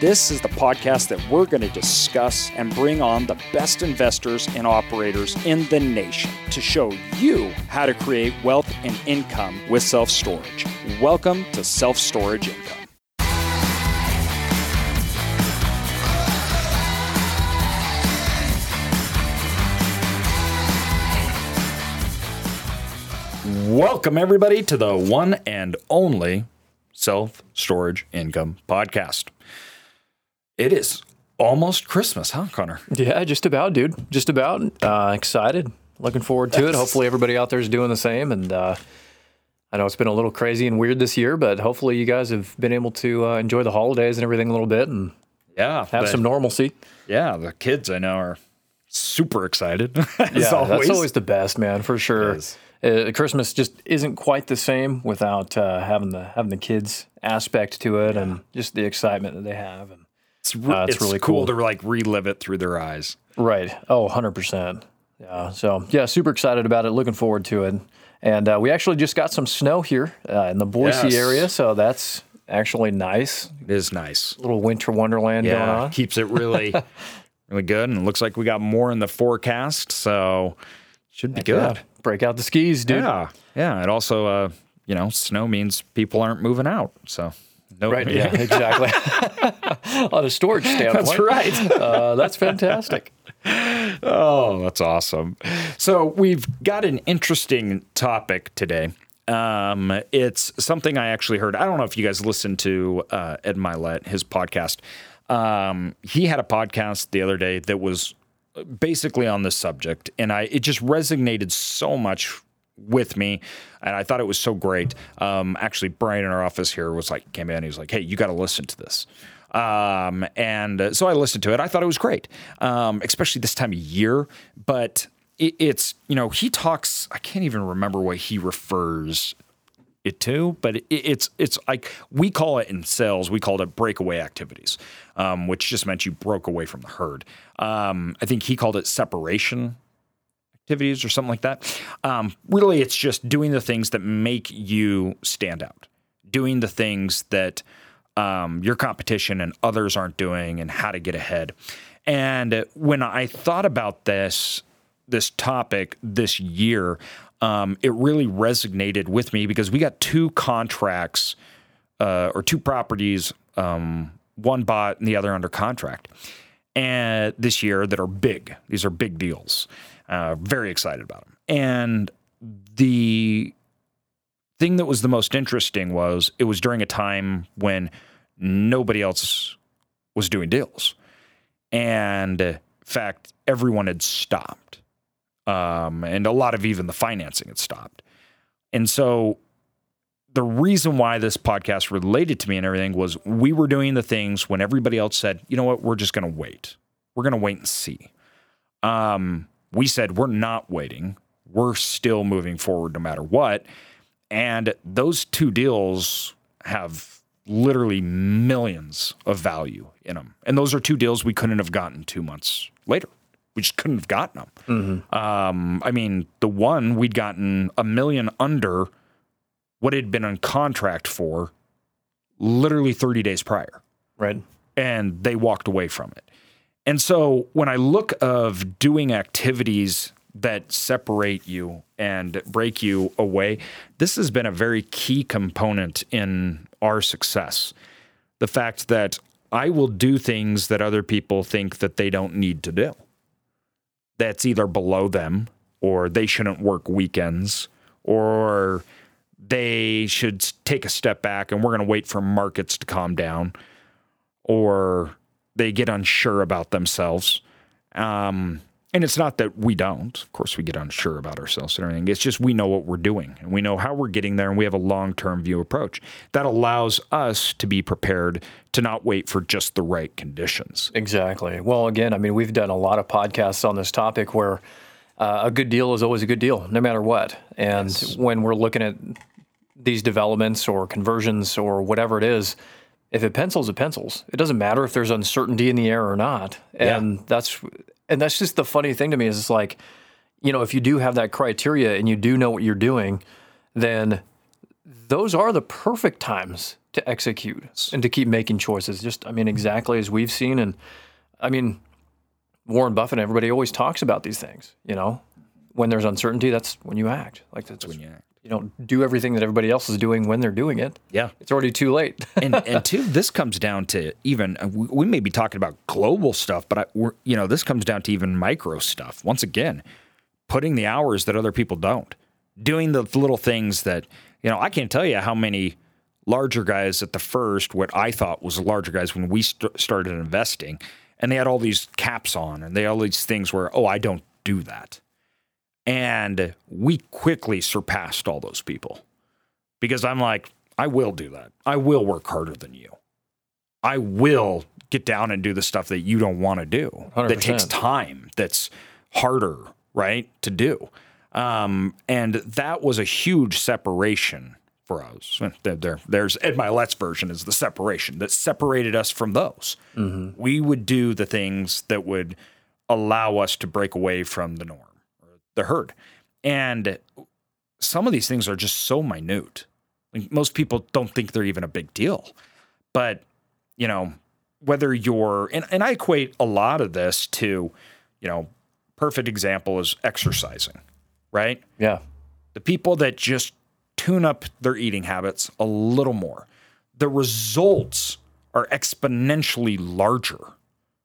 This is the podcast that we're going to discuss and bring on the best investors and operators in the nation to show you how to create wealth and income with self storage. Welcome to Self Storage Income. Welcome, everybody, to the one and only Self Storage Income Podcast. It is almost Christmas, huh, Connor? Yeah, just about, dude. Just about. Uh, excited. Looking forward to it. Hopefully, everybody out there is doing the same. And uh, I know it's been a little crazy and weird this year, but hopefully, you guys have been able to uh, enjoy the holidays and everything a little bit and Yeah, have the- some normalcy. Yeah, the kids I know are super excited. yeah, always. that's always the best, man, for sure. Uh, Christmas just isn't quite the same without uh, having the having the kids aspect to it and just the excitement that they have. And It's, re- Uh, it's it's really cool, cool. to like relive it through their eyes. Right. Oh, 100%. Yeah. So, yeah, super excited about it. Looking forward to it. And uh, we actually just got some snow here uh, in the Boise Yes. area. So that's actually nice. It is nice. little winter wonderland going Yeah, on. keeps it really, really good. And it looks like we got more in the forecast, so should be good. Yeah. Break out the skis, dude. Yeah, yeah. It also, uh, you know, snow means people aren't moving out, so no, Right. Yeah, exactly. On a storage standpoint. That's right. Uh, that's fantastic. Oh, that's awesome. So we've got an interesting topic today. Um, it's something I actually heard. I don't know if you guys listened to uh, Ed Mylett, his podcast. Um, he had a podcast the other day that was basically on this subject, and I it just resonated so much with me, and I thought it was so great. Um, actually, Brian in our office here was like, came in, he was like, "Hey, you got to listen to this." Um, and so I listened to it. I thought it was great, um, especially this time of year. But it, it's you know he talks. I can't even remember what he refers it to, but it, it's it's like we call it in sales. We called it breakaway activities, um, which just meant you broke away from the herd. Um, I think he called it separation activities or something like that. Um, really, it's just doing the things that make you stand out, doing the things that um, your competition and others aren't doing, and how to get ahead. And when I thought about this this topic this year, um, it really resonated with me because we got two contracts uh, or two properties, um, one bought and the other under contract, and this year that are big. These are big deals. Uh, very excited about them. And the thing that was the most interesting was it was during a time when nobody else was doing deals, and in fact, everyone had stopped, um, and a lot of even the financing had stopped. And so the reason why this podcast related to me and everything was we were doing the things when everybody else said, you know what, we're just going to wait. We're going to wait and see. Um, we said, we're not waiting. We're still moving forward no matter what. And those two deals have literally millions of value in them. And those are two deals we couldn't have gotten two months later. We just couldn't have gotten them. Um, I mean, the one we'd gotten a million under what had been on contract for literally 30 days prior Right. and they walked away from it. And so when I look of doing activities that separate you and break you away, this has been a very key component in our success. The fact that I will do things that other people think that they don't need to do. That's either below them or they shouldn't work weekends or they should take a step back and we're going to wait for markets to calm down or they get unsure about themselves. Um, And it's not that we don't. Of course, we get unsure about ourselves and everything. It's just we know what we're doing and we know how we're getting there and we have a long term view approach. That allows us to be prepared to not wait for just the right conditions. Exactly. Well, again, I mean, we've done a lot of podcasts on this topic where uh, a good deal is always a good deal, no matter what. And yes. when we're looking at these developments or conversions or whatever it is, if it pencils, it pencils. It doesn't matter if there's uncertainty in the air or not. And yeah. that's and that's just the funny thing to me is it's like, you know, if you do have that criteria and you do know what you're doing, then those are the perfect times to execute and to keep making choices. Just, I mean, exactly as we've seen. And I mean, Warren Buffett, and everybody always talks about these things, you know, when there's uncertainty, that's when you act. Like that's, that's when you act you don't do everything that everybody else is doing when they're doing it. Yeah, it's already too late. and and two, this comes down to even uh, we may be talking about global stuff, but I, we're you know this comes down to even micro stuff. Once again, putting the hours that other people don't, doing the little things that you know I can't tell you how many larger guys at the first what I thought was larger guys when we st- started investing, and they had all these caps on and they had all these things where oh I don't do that and we quickly surpassed all those people because I'm like, I will do that. I will work harder than you. I will get down and do the stuff that you don't want to do 100%. that takes time, that's harder, right, to do. Um, and that was a huge separation for us. There, there's Ed Mylett's version is the separation that separated us from those. Mm-hmm. We would do the things that would allow us to break away from the norm the herd. And some of these things are just so minute. Like most people don't think they're even a big deal. But, you know, whether you're, and, and I equate a lot of this to, you know, perfect example is exercising, right? Yeah. The people that just tune up their eating habits a little more, the results are exponentially larger.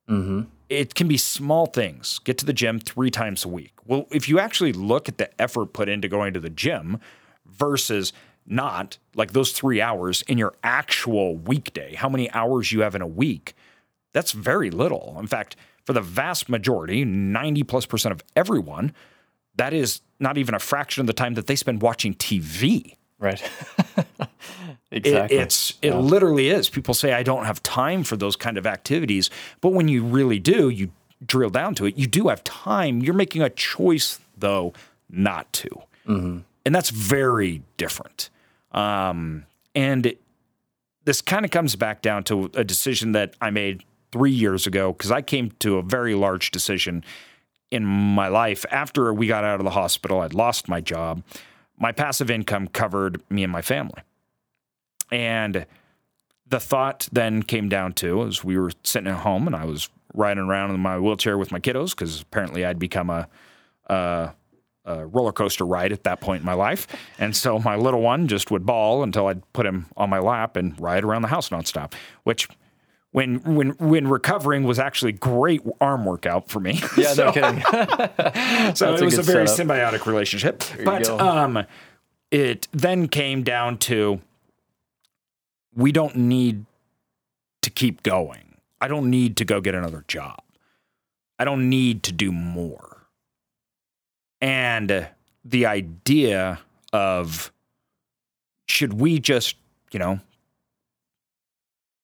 Mm-hmm it can be small things. Get to the gym three times a week. Well, if you actually look at the effort put into going to the gym versus not like those three hours in your actual weekday, how many hours you have in a week, that's very little. In fact, for the vast majority, 90 plus percent of everyone, that is not even a fraction of the time that they spend watching TV. Right. exactly. It, it's it yeah. literally is. People say I don't have time for those kind of activities, but when you really do, you drill down to it. You do have time. You're making a choice though not to, mm-hmm. and that's very different. Um, and it, this kind of comes back down to a decision that I made three years ago because I came to a very large decision in my life after we got out of the hospital. I'd lost my job my passive income covered me and my family. And the thought then came down to as we were sitting at home and I was riding around in my wheelchair with my kiddos because apparently I'd become a, a, a, roller coaster ride at that point in my life. And so my little one just would bawl until I'd put him on my lap and ride around the house nonstop, which when when when recovering was actually great arm workout for me. Yeah, so, no kidding. so it was a, a very setup. symbiotic relationship. There but um, it then came down to we don't need to keep going. I don't need to go get another job. I don't need to do more. And the idea of should we just, you know,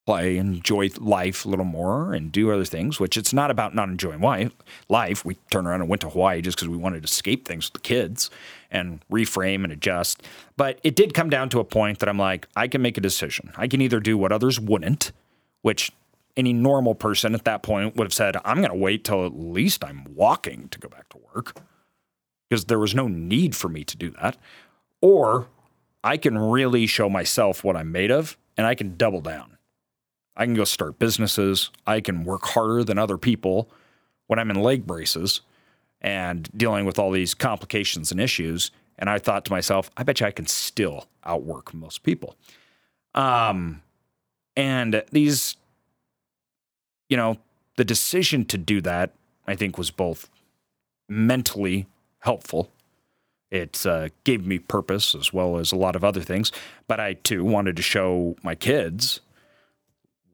play, enjoy life a little more, and do other things. Which it's not about not enjoying life. Life. We turned around and went to Hawaii just because we wanted to escape things with the kids and reframe and adjust. But it did come down to a point that I'm like, I can make a decision. I can either do what others wouldn't, which any normal person at that point would have said, I'm going to wait till at least I'm walking to go back to work because there was no need for me to do that. Or I can really show myself what I'm made of and I can double down. I can go start businesses. I can work harder than other people when I'm in leg braces and dealing with all these complications and issues. And I thought to myself, I bet you I can still outwork most people. Um, and these, you know, the decision to do that, I think, was both mentally helpful. It uh, gave me purpose as well as a lot of other things. But I too wanted to show my kids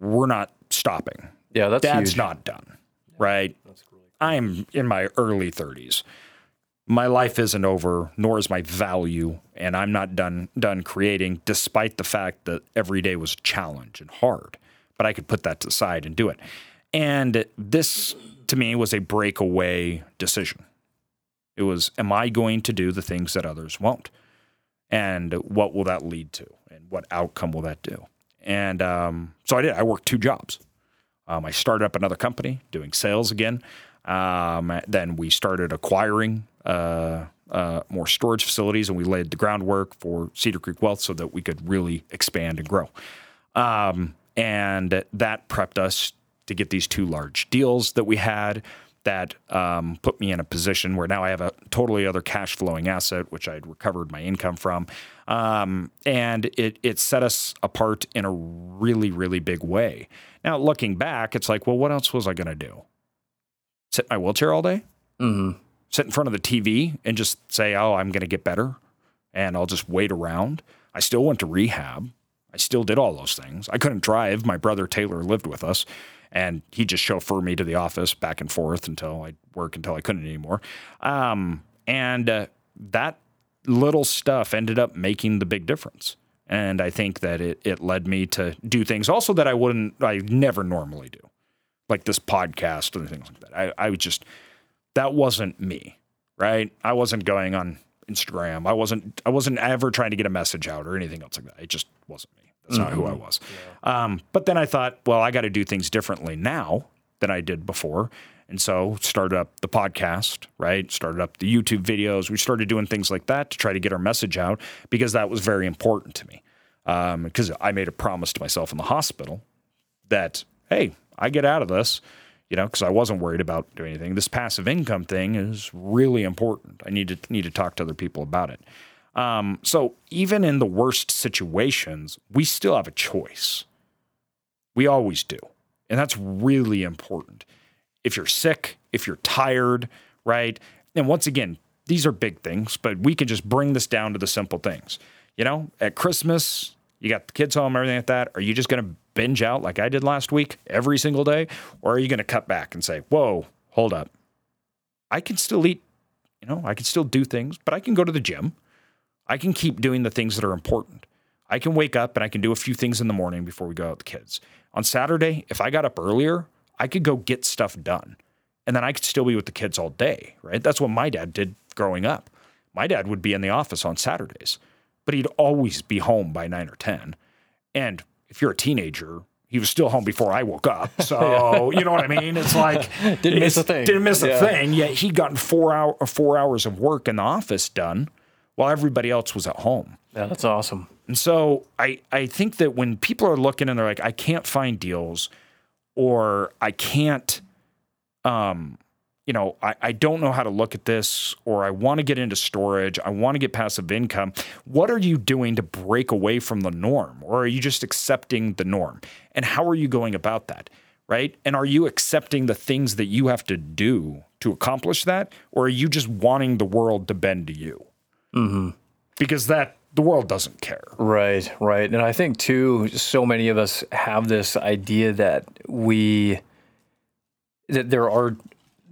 we're not stopping. Yeah, that's Dad's huge. not done, right? I'm in my early 30s. My life isn't over, nor is my value, and I'm not done done creating, despite the fact that every day was a challenge and hard. But I could put that to the side and do it. And this, to me, was a breakaway decision. It was, am I going to do the things that others won't? And what will that lead to? And what outcome will that do? And um, so I did. I worked two jobs. Um, I started up another company doing sales again. Um, then we started acquiring uh, uh, more storage facilities, and we laid the groundwork for Cedar Creek Wealth so that we could really expand and grow. Um, and that prepped us to get these two large deals that we had that um, put me in a position where now I have a totally other cash flowing asset, which I'd recovered my income from. Um, and it, it set us apart in a really, really big way. Now, looking back, it's like, well, what else was I going to do? Sit in my wheelchair all day? Mm-hmm. Sit in front of the TV and just say, oh, I'm going to get better and I'll just wait around? I still went to rehab. I still did all those things. I couldn't drive. My brother Taylor lived with us and he just chauffeured me to the office back and forth until I work until I couldn't anymore. Um, and uh, that little stuff ended up making the big difference. And I think that it, it led me to do things also that I wouldn't, I never normally do, like this podcast and things like that. I, I was just, that wasn't me, right? I wasn't going on Instagram. I wasn't, I wasn't ever trying to get a message out or anything else like that. It just wasn't me. That's not who I was. Um, but then I thought, well, I got to do things differently now than I did before. And so started up the podcast, right? Started up the YouTube videos. We started doing things like that to try to get our message out because that was very important to me. Because I made a promise to myself in the hospital that, hey, I get out of this, you know, because I wasn't worried about doing anything. This passive income thing is really important. I need to need to talk to other people about it. Um, so even in the worst situations, we still have a choice. We always do. And that's really important. If you're sick, if you're tired, right? And once again, these are big things, but we can just bring this down to the simple things. You know, at Christmas, you got the kids home, everything like that. Are you just going to binge out like I did last week every single day? Or are you going to cut back and say, whoa, hold up. I can still eat, you know, I can still do things, but I can go to the gym. I can keep doing the things that are important. I can wake up and I can do a few things in the morning before we go out with the kids. On Saturday, if I got up earlier, I could go get stuff done. And then I could still be with the kids all day, right? That's what my dad did growing up. My dad would be in the office on Saturdays, but he'd always be home by nine or 10. And if you're a teenager, he was still home before I woke up. So, you know what I mean? It's like Didn't miss a thing. Didn't miss a Yeah. thing. Yet he got four hour uh, four hours of work in the office done while everybody else was at home. Yeah, that's awesome. And so I, I think that when people are looking and they're like, I can't find deals or I can't, um, you know, I, I don't know how to look at this or I want to get into storage, I want to get passive income. What are you doing to break away from the norm? Or are you just accepting the norm? And how are you going about that? Right. And are you accepting the things that you have to do to accomplish that? Or are you just wanting the world to bend to you? Mm-hmm. Because that the world doesn't care. Right, right. And I think too, so many of us have this idea that we that there are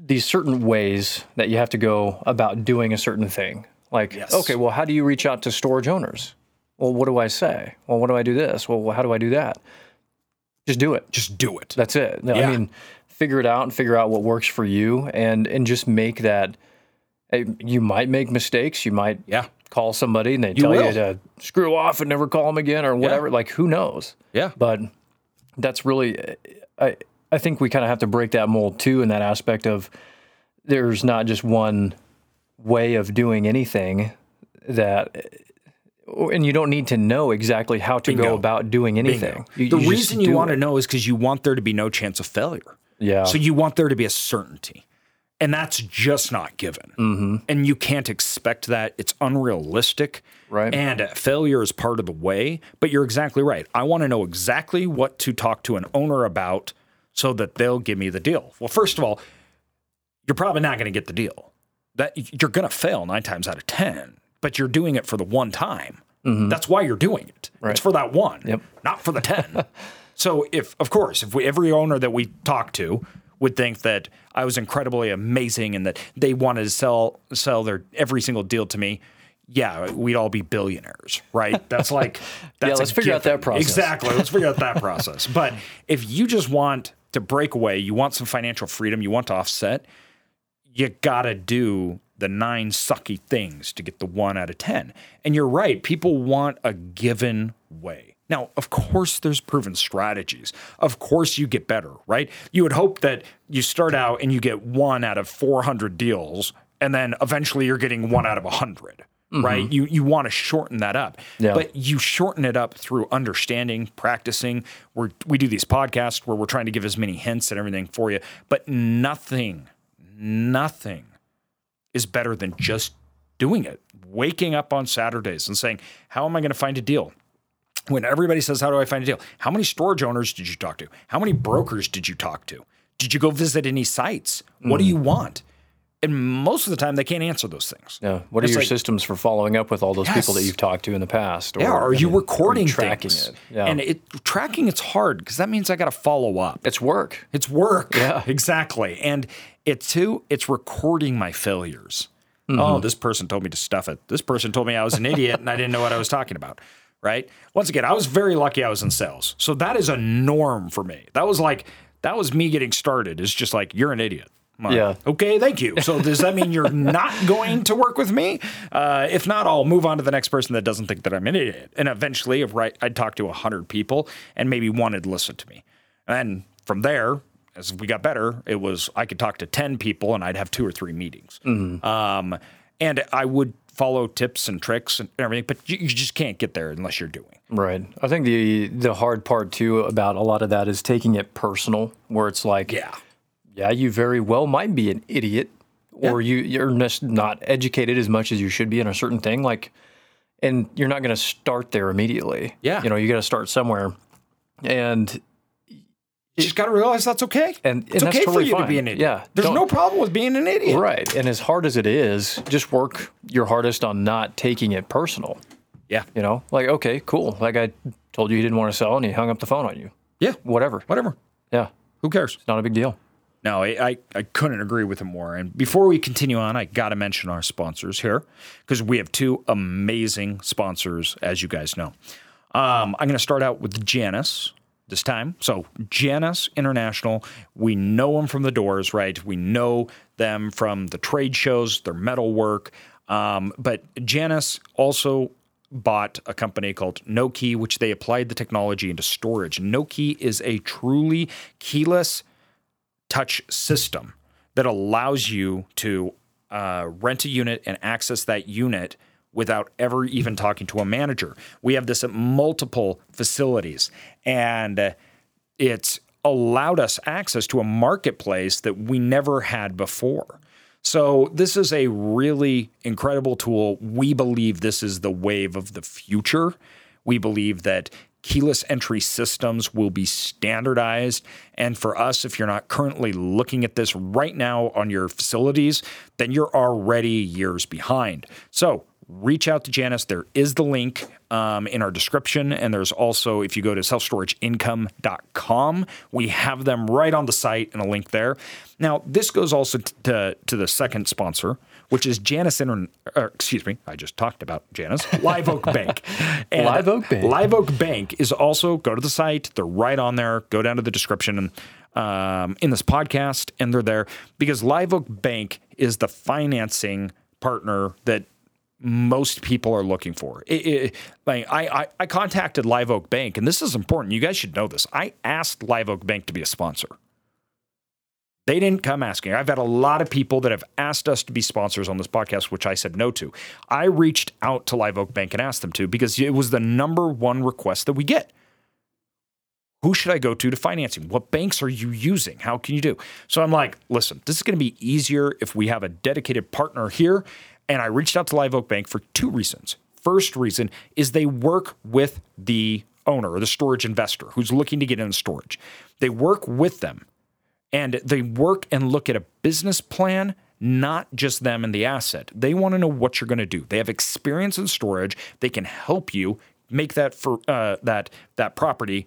these certain ways that you have to go about doing a certain thing. Like, Yes. okay, well, how do you reach out to storage owners? Well, what do I say? Well, what do I do this? Well, how do I do that? Just do it. Just do it. That's it. I mean, figure it out and figure out what works for you, and and just make that. Eh, you might make mistakes. You might Yeah. Call somebody and they tell will. you to screw off and never call them again or whatever. Like who knows? Yeah. But that's really, I I think we kind of have to break that mold too in that aspect of there's not just one way of doing anything that. And you don't need to know exactly how to Bingo. go about doing anything. You- the you reason you want it. to know is because you want there to be no chance of failure. Yeah. So you want there to be a certainty. And that's just not given. Mm-hmm. And you can't expect that. It's unrealistic. Right. And failure is part of the way. But you're exactly right. I want to know exactly what to talk to an owner about so that they'll give me the deal. Well, first of all, you're probably not going to get the deal. That you're going to fail nine times out of ten, but you're doing it for the one time. That's why you're doing it. Right. It's for that one, Yep. not for the ten. so if, of course, if we every owner that we talk to, would think that I was incredibly amazing and that they wanted to sell sell their every single deal to me, yeah, we'd all be billionaires, right? That's like that's yeah. Let's figure out that process. Exactly. Let's figure out that process. But if you just want to break away, you want some financial freedom, you want to offset, you gotta do the nine sucky things to get the one out of 10. And you're right, people want a given way. Now, of course, there's proven strategies. Of course, you get better, right? You would hope that you start out and you get one out of 400 deals, and then eventually you're getting one out of 100, mm-hmm. right? You, you want to shorten that up. Yeah. But you shorten it up through understanding, practicing. We're, we do these podcasts where we're trying to give as many hints and everything for you, but nothing, nothing is better than just doing it. Waking up on Saturdays and saying, How am I going to find a deal? When everybody says, How do I find a deal? How many storage owners did you talk to? How many brokers did you talk to? Did you go visit any sites? What do you hmm. want? And most of the time, they can't answer those things. Yeah. What are your like- systems for following up with all those people that you've talked to in the past? Or, Yeah, are I you mean, recording tracking things? it? Yeah. And it tracking it's hard because that means I got to follow up. it's work. It's work. Yeah. exactly. And it too, it's recording my failures. Mm-hmm. Oh, this person told me to stuff it. This person told me I was an idiot and I didn't know what I was talking about. Right. Once again, I was very lucky I was in sales. So that is a norm for me. That was like, that was me getting started. It's just like, you're an idiot. Like, Yeah. Okay, thank you. So does that mean you're not going to work with me? Uh, if not, I'll move on to the next person that doesn't think that I'm an idiot. And eventually, if right, I'd talk to hundred people, and maybe one would listen to me. And from there, as we got better, it was I could talk to ten people, and I'd have two or three meetings. Um, and I would follow tips and tricks and everything, but you, you just can't get there unless you're doing. Right. I think the the hard part too about a lot of that is taking it personal, where it's like, Yeah. yeah, you very well might be an idiot, or you you're just not educated as much as you should be in a certain thing, like, and you're not going to start there immediately. Yeah. You know, you got to start somewhere, and You just got to realize that's okay. And- it's and okay totally for you to fine. be an idiot. Yeah. There's no problem with being an idiot. right, and as hard as it is, just work your hardest on not taking it personal. Yeah. You know, like okay, cool. Like I told you he didn't want to sell, and he hung up the phone on you. Yeah. Whatever. Whatever. Yeah, Who cares? It's not a big deal. No, I, I, couldn't agree with him more. And before we continue on, I got to mention our sponsors here because we have two amazing sponsors, as you guys know. Um, I'm going to start out with Janus this time. So, Janus International, we know them from the doors, right? We know them from the trade shows, their metal work. Um, but Janus also bought a company called Nokē, which they applied the technology into storage. Nokē is a truly keyless touch system that allows you to uh, rent a unit and access that unit without ever even talking to a manager. We have this at multiple facilities, and uh, it's allowed us access to a marketplace that we never had before. So, this is a really incredible tool. We believe this is the wave of the future. We believe that keyless entry systems will be standardized. And for us, if you're not currently looking at this right now on your facilities, then you're already years behind. So, reach out to Janus. There is the link um, in our description. And there's also, if you go to selfstorageincome.com, we have them right on the site and a link there. Now, this goes also t- to, to the second sponsor, which is Janus Inter- or, excuse me, I just talked about Janus, Live Oak Bank. And Live Oak Bank. Live Oak Bank is also, go to the site, they're right on there. Go down to the description and um, in this podcast, and they're there because Live Oak Bank is the financing partner that most people are looking for. It, it, like I, I, I contacted Live Oak Bank, and this is important. You guys should know this. I asked Live Oak Bank to be a sponsor. They didn't come asking. I've had a lot of people that have asked us to be sponsors on this podcast, which I said no to. I reached out to Live Oak Bank and asked them to because it was the number one request that we get. Who should I go to to financing? What banks are you using? How can you do? So I'm like, listen, this is going to be easier if we have a dedicated partner here. And I reached out to Live Oak Bank for two reasons. First reason is they work with the owner or the storage investor who's looking to get into storage. They work with them and they work and look at a business plan not just them and the asset. They want to know what you're going to do. They have experience in storage. They can help you make that for uh, that that property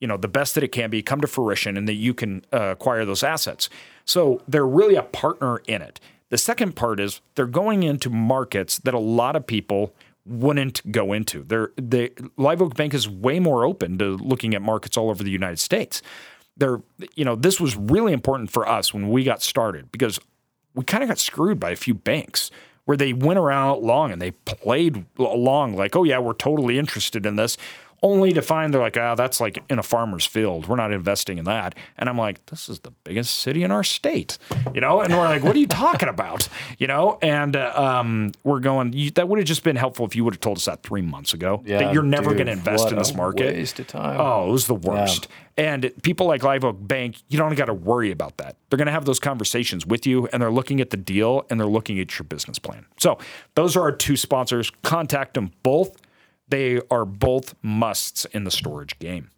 you know the best that it can be come to fruition and that you can uh, acquire those assets. So they're really a partner in it the second part is they're going into markets that a lot of people wouldn't go into. They're they live oak bank is way more open to looking at markets all over the united states. They're you know this was really important for us when we got started because we kind of got screwed by a few banks where they went around long and they played along like oh yeah we're totally interested in this only to find they're like, ah, oh, that's like in a farmer's field. We're not investing in that. And I'm like, this is the biggest city in our state, you know? And we're like, what are you talking about? You know? And uh, um, we're going, you, that would have just been helpful if you would have told us that three months ago yeah, that you're never going to invest in this market. Waste of time. Oh, it was the worst. Yeah. And people like Live Oak Bank, you don't got to worry about that. They're going to have those conversations with you and they're looking at the deal and they're looking at your business plan. So those are our two sponsors. Contact them both they are both musts in the storage game.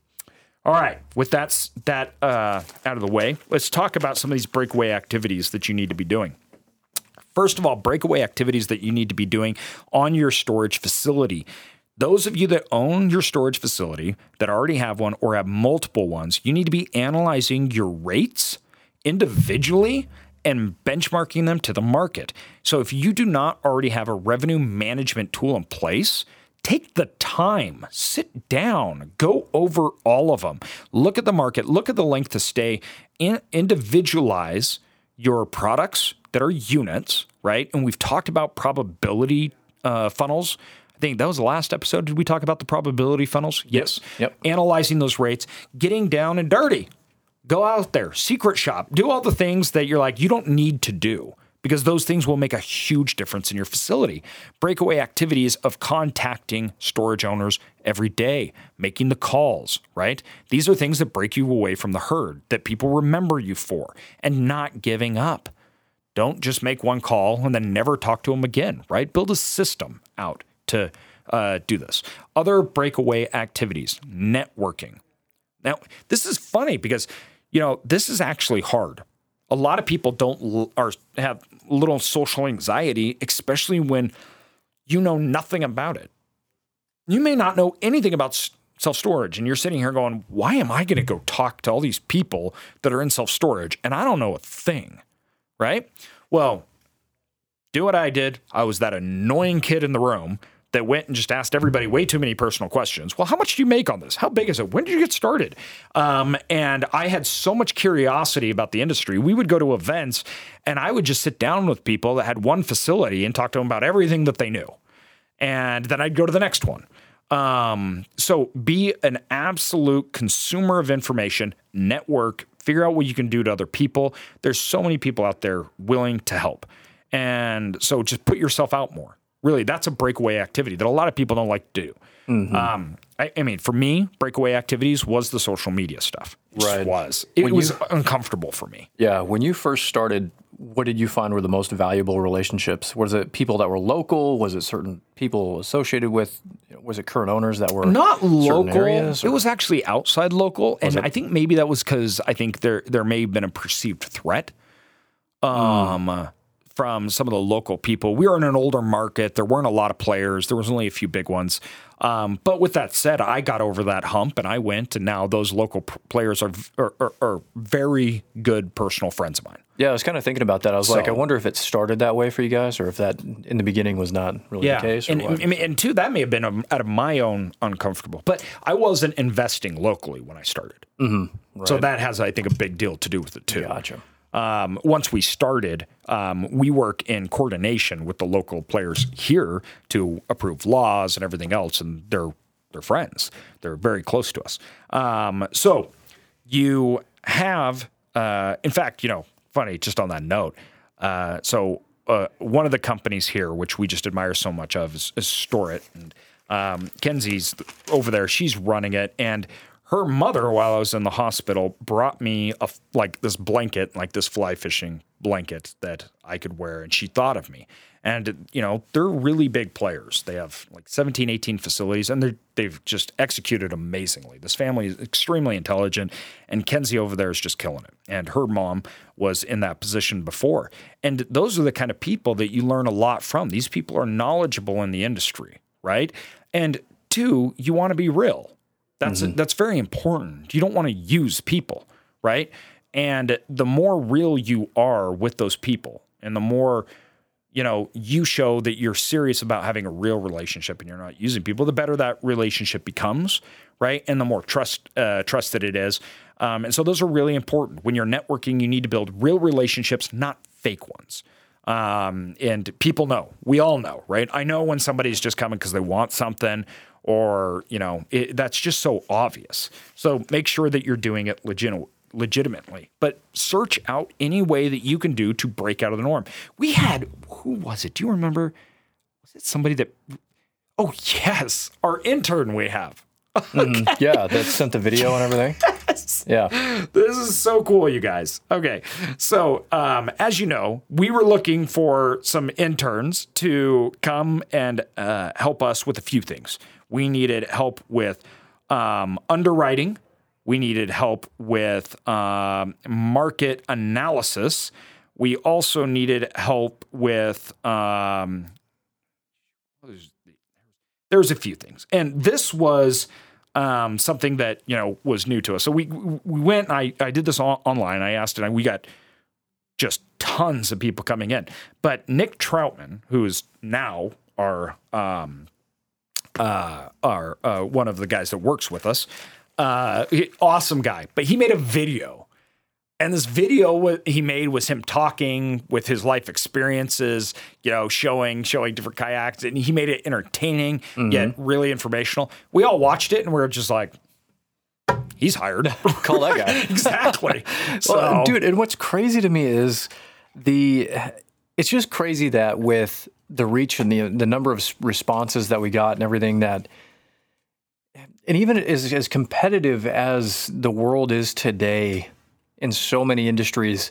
All right, with that that uh, out of the way, let's talk about some of these breakaway activities that you need to be doing. First of all, breakaway activities that you need to be doing on your storage facility. Those of you that own your storage facility that already have one or have multiple ones, you need to be analyzing your rates individually and benchmarking them to the market. So if you do not already have a revenue management tool in place, take the time, sit down, go over all of them, look at the market, look at the length of stay, in, individualize your products that are units, right? And we've talked about probability uh, funnels. I think that was the last episode. Did we talk about the probability funnels? Yes. Yep. Analyzing those rates, getting down and dirty. Go out there, secret shop, do all the things that you're like, you don't need to do because those things will make a huge difference in your facility. Breakaway activities of contacting storage owners every day, making the calls, right? These are things that break you away from the herd that people remember you for and not giving up. Don't just make one call and then never talk to them again, right? Build a system out to uh, do this. Other breakaway activities, networking. Now, this is funny because, you know, this is actually hard a lot of people don't are have little social anxiety, especially when you know nothing about it. You may not know anything about self storage, and you're sitting here going, "Why am I going to go talk to all these people that are in self storage and I don't know a thing?" Right? Well, do what I did. I was that annoying kid in the room that went and just asked everybody way too many personal questions. Well, how much do you make on this? How big is it? When did you get started? Um, and I had so much curiosity about the industry. We would go to events and I would just sit down with people that had one facility and talk to them about everything that they knew. And then I'd go to the next one. Um, so be an absolute consumer of information, network, figure out what you can do to other people. There's so many people out there willing to help. And so just put yourself out more. Really, that's a breakaway activity that a lot of people don't like to do. Mm-hmm. Um, I, I, mean, for me, breakaway activities was the social media stuff. It right, was it when was you, uncomfortable for me. Yeah, when you first started, what did you find were the most valuable relationships? Was it people that were local? Was it certain people associated with? Was it current owners that were not local? Areas, it was actually outside local, and I think maybe that was because I think there there may have been a perceived threat. Um. Mm from some of the local people. We were in an older market. There weren't a lot of players. There was only a few big ones. Um, but with that said, I got over that hump and I went, and now those local players are, are, are, are very good personal friends of mine. Yeah, I was kind of thinking about that. I was so, like, I wonder if it started that way for you guys, or if that in the beginning was not really yeah, the case. and, and, and two, that may have been out of my own uncomfortable. But I wasn't investing locally when I started, mm-hmm, right. so that has, I think, a big deal to do with it too. Gotcha um, once we started, um, we work in coordination with the local players here to approve laws and everything else, and they're they're friends. They're very close to us. Um, so you have, uh, in fact, you know, funny. Just on that note, uh, so uh, one of the companies here, which we just admire so much of, is, is Storit, and um, Kenzie's over there. She's running it, and her mother, while I was in the hospital, brought me a like this blanket, like this fly fishing blanket that I could wear, and she thought of me. And you know, they're really big players. They have like 17, 18 facilities, and they they've just executed amazingly. This family is extremely intelligent, and Kenzie over there is just killing it. And her mom was in that position before. And those are the kind of people that you learn a lot from. These people are knowledgeable in the industry, right? And two, you want to be real That's that's very important. You don't want to use people, right? And the more real you are with those people, and the more you know you show that you're serious about having a real relationship and you're not using people, the better that relationship becomes, right? And the more trust uh, trusted it is. Um, and so those are really important. When you're networking, you need to build real relationships, not fake ones. Um, and people know, we all know, right? I know when somebody's just coming because they want something or, you know, it, that's just so obvious. So make sure that you're doing it legit, legitimately, but search out any way that you can do to break out of the norm. We had, who was it? Do you remember? Was it somebody that, oh, yes, our intern we have. Mm, yeah, that sent the video and everything. Yeah. This is so cool, you guys. Okay. So, um, as you know, we were looking for some interns to come and uh, help us with a few things. We needed help with um, underwriting, we needed help with um, market analysis. We also needed help with. Um, there's a few things, and this was um, something that you know was new to us. So we we went. I I did this on, online. I asked, and we got just tons of people coming in. But Nick Troutman, who is now our um, uh, our uh, one of the guys that works with us, uh, he- awesome guy. But he made a video. And this video he made was him talking with his life experiences, you know, showing showing different kayaks, and he made it entertaining yet really informational. We all watched it, and we were just like, "He's hired." Call that guy. exactly. So, Well, dude, and what's crazy to me is the it's just crazy that with the reach and the the number of responses that we got and everything that and even as as competitive as the world is today in so many industries,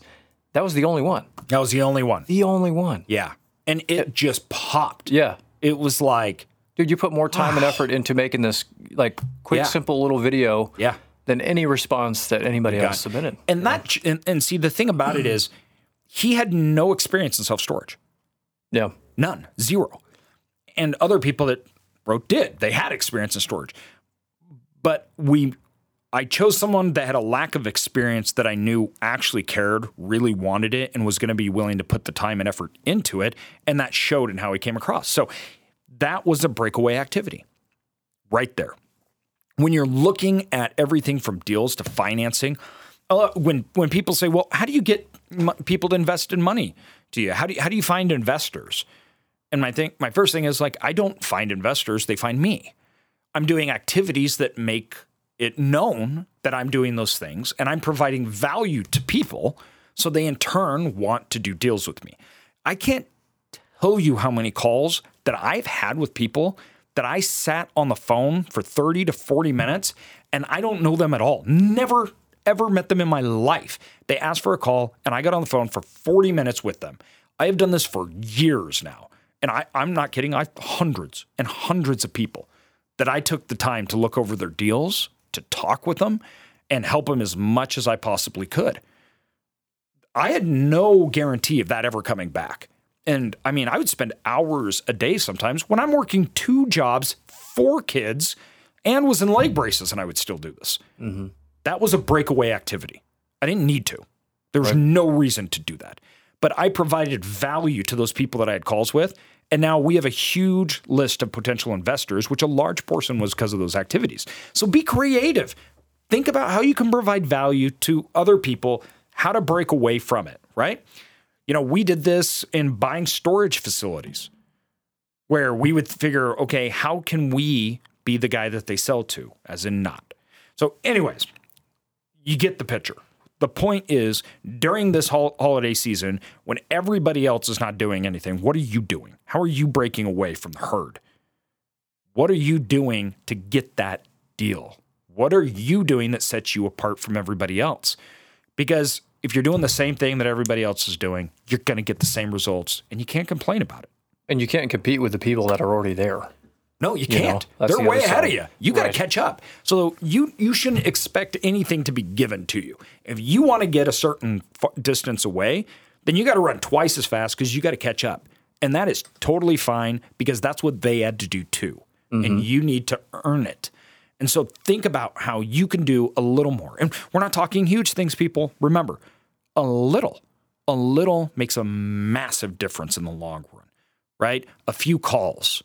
that was the only one. that was the only one. The only one. Yeah, and it just popped. Yeah. It was like, Dude, you put more time and ah. effort into making this like quick, Yeah. simple little video yeah. than any response that anybody else submitted. And that, and, and see, the thing about it is, he had no experience in self storage. Yeah. None, zero. And other people that wrote did. They had experience in storage. But we, I chose someone that had a lack of experience that I knew actually cared, really wanted it, and was going to be willing to put the time and effort into it. And that showed in how he came across. So that was a breakaway activity right there. When you're looking at everything from deals to financing, when when people say, "Well, how do you get people to invest in money to you? How do you, how do you find investors?" And my thing, my first thing is like, I don't find investors; they find me. I'm doing activities that make it known that I'm doing those things, and I'm providing value to people, so they in turn want to do deals with me. I can't tell you how many calls that I've had with people that I sat on the phone for 30 to 40 minutes and I don't know them at all. Never, ever met them in my life. They asked for a call and I got on the phone for 40 minutes with them. I have done this for years now. And I, I'm not kidding. I hundreds and hundreds of people that I took the time to look over their deals, to talk with them, and help them as much as I possibly could. I had no guarantee of that ever coming back. And I mean, I would spend hours a day sometimes when I'm working two jobs, four kids, and was in leg braces, and I would still do this. Mm-hmm. That was a breakaway activity. I didn't need to. There was no reason to do that. But I provided value to those people that I had calls with. And now we have a huge list of potential investors, which a large portion was because of those activities. So be creative. Think about how you can provide value to other people, how to break away from it, right? You know, we did this in buying storage facilities where we would figure, okay, how can we be the guy that they sell to, as in not? So, anyways, you get the picture. The point is, during this hol- holiday season, when everybody else is not doing anything, what are you doing? How are you breaking away from the herd? What are you doing to get that deal? What are you doing that sets you apart from everybody else? Because if you're doing the same thing that everybody else is doing, you're going to get the same results and you can't complain about it. And you can't compete with the people that are already there. No, you can't. that's They're the way ahead of you. You got to Right. catch up. So you you shouldn't expect anything to be given to you. If you want to get a certain f- distance away, then you got to run twice as fast because you got to catch up, and that is totally fine because that's what they had to do too, Mm-hmm. and you need to earn it. And so think about how you can do a little more. And we're not talking huge things, people. Remember, a little, a little makes a massive difference in the long run, right? A few calls,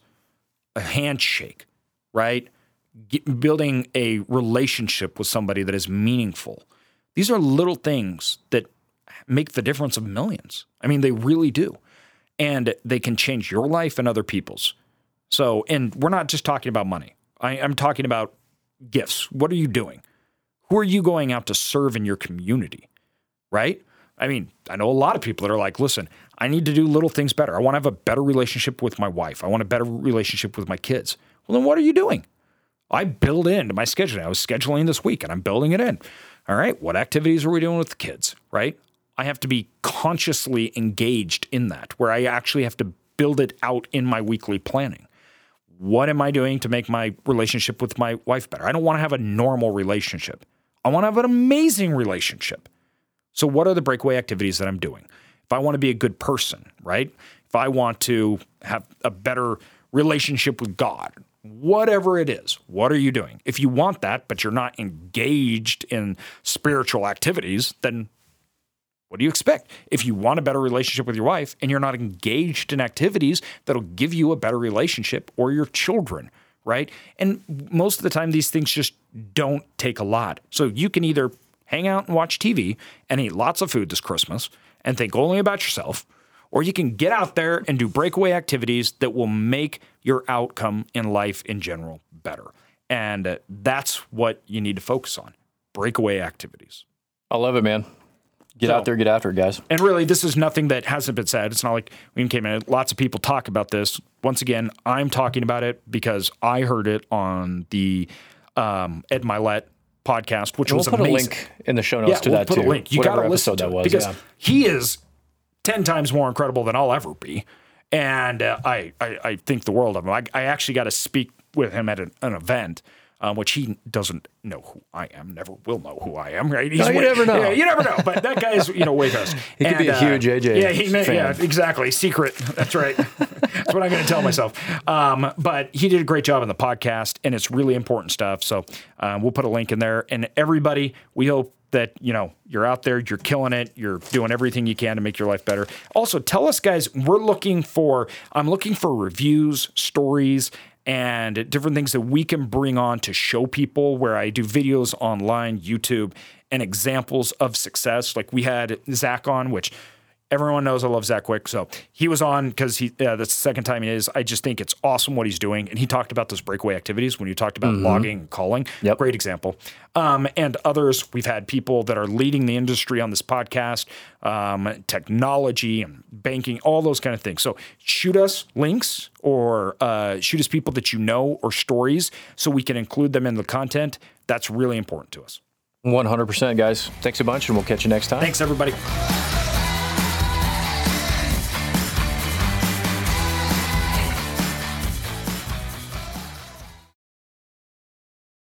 a handshake, right? Get, building a relationship with somebody that is meaningful. These are little things that make the difference of millions. I mean, they really do. And they can change your life and other people's. So, and we're not just talking about money. I, I'm talking about gifts. What are you doing? Who are you going out to serve in your community? Right? I mean, I know a lot of people that are like, listen, I need to do little things better. I want to have a better relationship with my wife. I want a better relationship with my kids. Well, then what are you doing? I build into my scheduling. I was scheduling this week and I'm building it in. All right, what activities are we doing with the kids? Right? I have to be consciously engaged in that, where I actually have to build it out in my weekly planning. What am I doing to make my relationship with my wife better? I don't want to have a normal relationship. I want to have an amazing relationship. So, what are the breakaway activities that I'm doing? If I want to be a good person, right? If I want to have a better relationship with God, whatever it is, what are you doing? If you want that, but you're not engaged in spiritual activities, then what do you expect? If you want a better relationship with your wife and you're not engaged in activities that'll give you a better relationship or your children, right? And most of the time, these things just don't take a lot. So you can either hang out and watch TV and eat lots of food this Christmas and think only about yourself, or you can get out there and do breakaway activities that will make your outcome in life in general better. And that's what you need to focus on breakaway activities. I love it, man. Get so, out there, get after it, guys. And really, this is nothing that hasn't been said. It's not like we came in. Lots of people talk about this. Once again, I'm talking about it because I heard it on the um, Ed Mylett podcast, which we'll was put a link in the show notes yeah, to we'll that put too. A link. You got to listen to that was, because yeah. he is ten times more incredible than I'll ever be, and uh, I, I, I think the world of him. I, I actually got to speak with him at an, an event um, which he doesn't know who I am, never will know who I am, right? He's no, you way, never know. Yeah, you never know. But that guy is, you know, way past. he could be a uh, huge AJ. Yeah, he may, yeah, exactly. Secret. That's right. That's what I'm going to tell myself. Um, but he did a great job on the podcast, and it's really important stuff. So um, we'll put a link in there. And everybody, we hope that you know you're out there you're killing it you're doing everything you can to make your life better also tell us guys we're looking for i'm looking for reviews stories and different things that we can bring on to show people where I do videos online, YouTube, and examples of success. Like we had Zach on, which everyone knows I love Zach Quick. So he was on because he uh, that's the second time he is. I just think it's awesome what he's doing, and he talked about those breakaway activities when you talked about mm-hmm. logging and calling. Yep. great example. Um, and others, we've had people that are leading the industry on this podcast, um, technology and banking, all those kind of things. So shoot us links or uh, shoot us people that you know or stories so we can include them in the content. That's really important to us. 100%, guys. Thanks a bunch, and we'll catch you next time. Thanks, everybody.